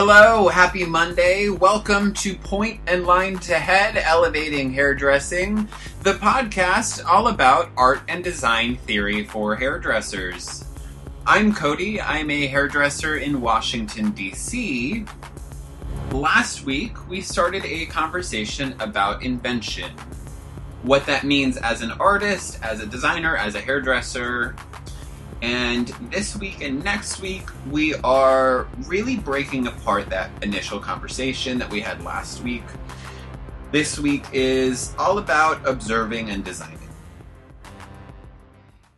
Hello, happy Monday. Welcome to Point and Line to Head Elevating Hairdressing, the podcast all about art and design theory for hairdressers. I'm Cody. I'm a hairdresser in Washington, D.C. Last week, we started a conversation about invention. What that means as an artist, as a designer, as a hairdresser, and this week and next week, we are really breaking apart that initial conversation that we had last week. This week is all about observing and designing.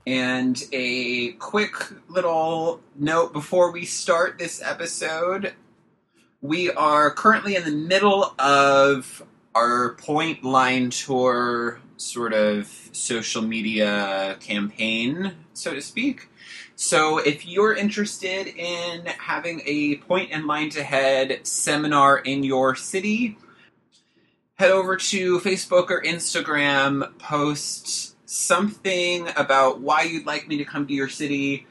And a quick little note before we start this episode we are currently in the middle of our Point Line Tour sort of social media campaign, so to speak. So if you're interested in having a point and line to head seminar in your city, head over to Facebook or Instagram, post something about why you'd like me to come to your city,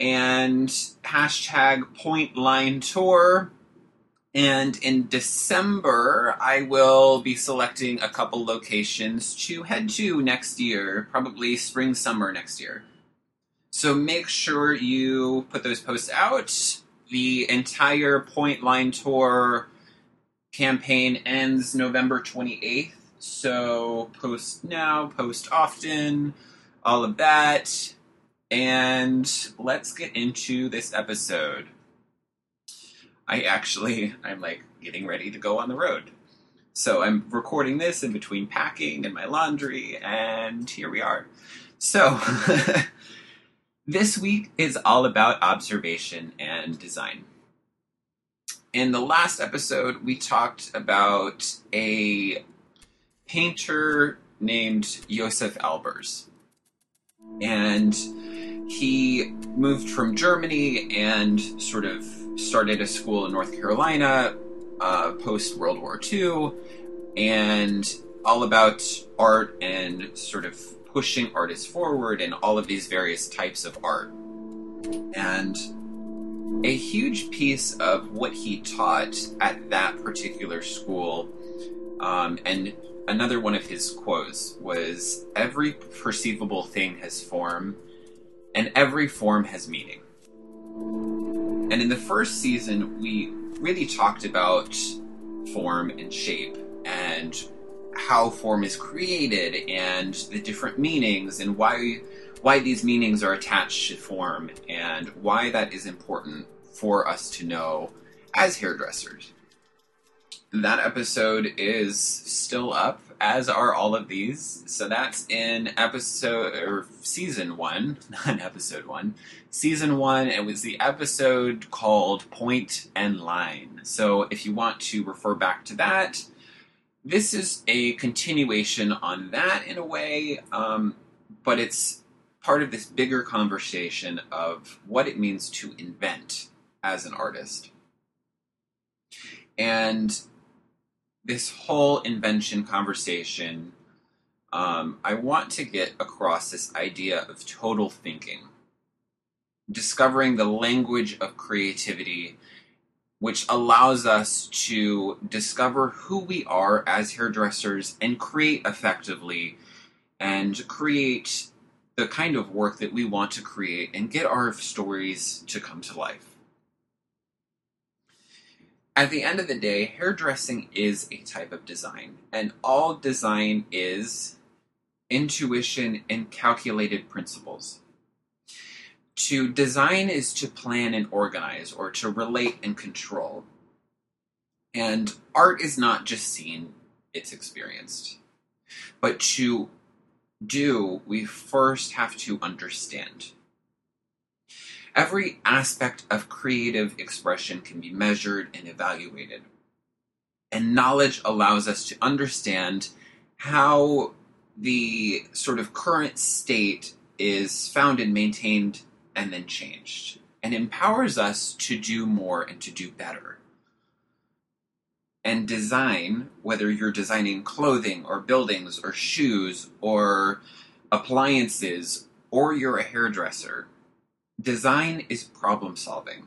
and hashtag point line tour. And in December, I will be selecting a couple locations to head to next year, probably spring, summer next year. So make sure you put those posts out. The entire Point Line Tour campaign ends November 28th. So post now, post often, all of that. And let's get into this episode. I actually, I'm like getting ready to go on the road. So I'm recording this in between packing and my laundry, and here we are. So, This week is all about observation and design. In the last episode, we talked about a painter named Josef Albers. And he moved from Germany and sort of started a school in North Carolina uh, post World War II, and all about art and sort of pushing artists forward and all of these various types of art. And a huge piece of what he taught at that particular school, um, and another one of his quotes was every perceivable thing has form, and every form has meaning. And in the first season, we really talked about form and shape and how form is created and the different meanings and why why these meanings are attached to form and why that is important for us to know as hairdressers. That episode is still up, as are all of these. So that's in episode or season one, not episode one. Season one, it was the episode called Point and Line. So if you want to refer back to that, this is a continuation on that in a way, um, but it's part of this bigger conversation of what it means to invent as an artist. And this whole invention conversation, um, I want to get across this idea of total thinking, discovering the language of creativity which allows us to discover who we are as hairdressers and create effectively and create the kind of work that we want to create and get our stories to come to life. At the end of the day, hairdressing is a type of design, and all design is intuition and calculated principles. To design is to plan and organize, or to relate and control. And art is not just seen, it's experienced. But to do, we first have to understand. Every aspect of creative expression can be measured and evaluated. And knowledge allows us to understand how the sort of current state is found and maintained and then changed, and empowers us to do more and to do better. And design, whether you're designing clothing or buildings or shoes or appliances or you're a hairdresser, design is problem solving.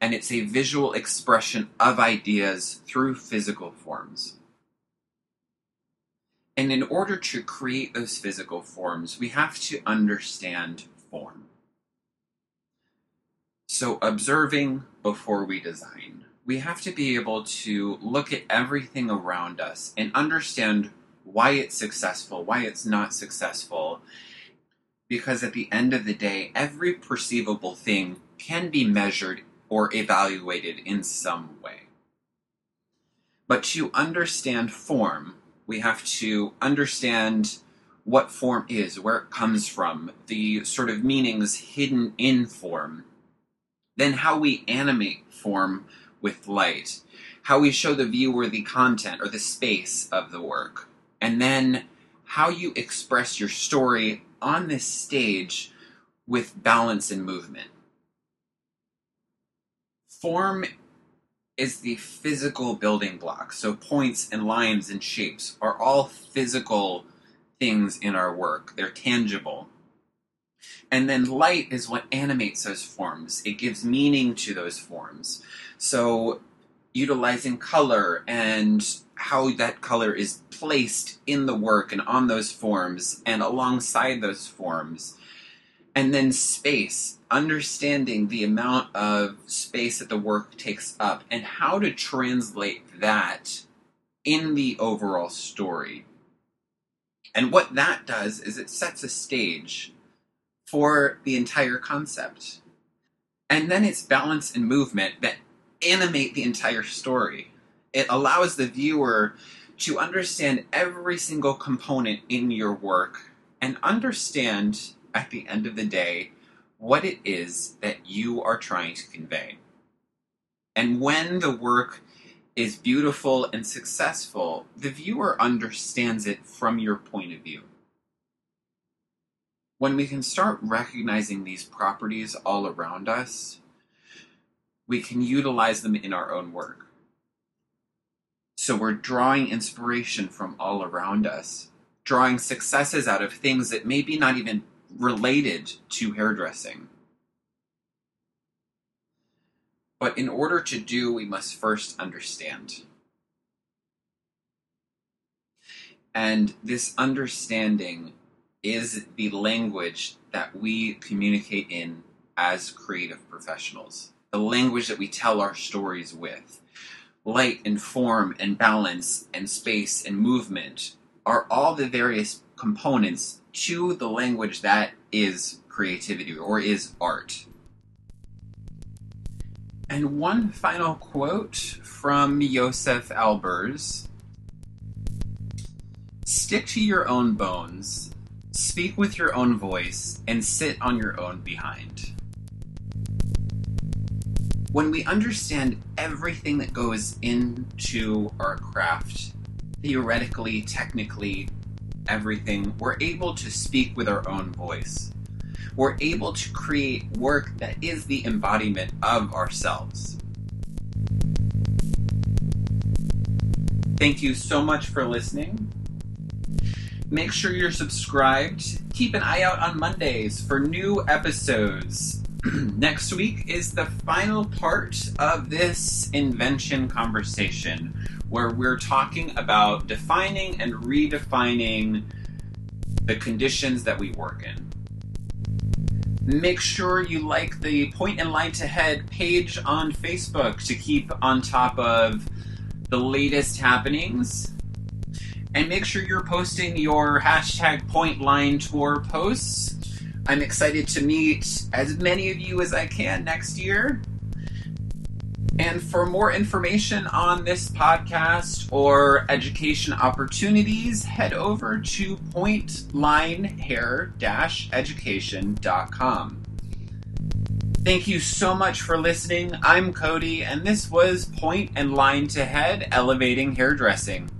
and it's a visual expression of ideas through physical forms. And in order to create those physical forms, we have to understand form. So, observing before we design, we have to be able to look at everything around us and understand why it's successful, why it's not successful. Because at the end of the day, every perceivable thing can be measured or evaluated in some way. But to understand form, we have to understand what form is, where it comes from, the sort of meanings hidden in form, then how we animate form with light, how we show the viewer the content or the space of the work, and then how you express your story on this stage with balance and movement. Form is the physical building block. So points and lines and shapes are all physical things in our work. They're tangible. And then light is what animates those forms. It gives meaning to those forms. So utilizing color and how that color is placed in the work and on those forms and alongside those forms. And then space, understanding the amount of space that the work takes up and how to translate that in the overall story. And what that does is it sets a stage for the entire concept. And then it's balance and movement that animate the entire story. It allows the viewer to understand every single component in your work and understand at the end of the day what it is that you are trying to convey. And when the work is beautiful and successful, the viewer understands it from your point of view. When we can start recognizing these properties all around us, we can utilize them in our own work. So we're drawing inspiration from all around us, drawing successes out of things that maybe not even related to hairdressing. But in order to do, we must first understand. And this understanding is the language that we communicate in as creative professionals, the language that we tell our stories with. Light and form and balance and space and movement are all the various components to the language that is creativity or is art. And one final quote from Josef Albers Stick to your own bones, speak with your own voice, and sit on your own behind. When we understand everything that goes into our craft, theoretically, technically, everything, we're able to speak with our own voice. We're able to create work that is the embodiment of ourselves. Thank you so much for listening. Make sure you're subscribed. Keep an eye out on Mondays for new episodes. Next week is the final part of this invention conversation where we're talking about defining and redefining the conditions that we work in. Make sure you like the Point and Line to Head page on Facebook to keep on top of the latest happenings. And make sure you're posting your hashtag Point Line Tour posts. I'm excited to meet as many of you as I can next year. And for more information on this podcast or education opportunities, head over to pointlinehair-education.com. Thank you so much for listening. I'm Cody, and this was Point and Line to Head Elevating Hairdressing.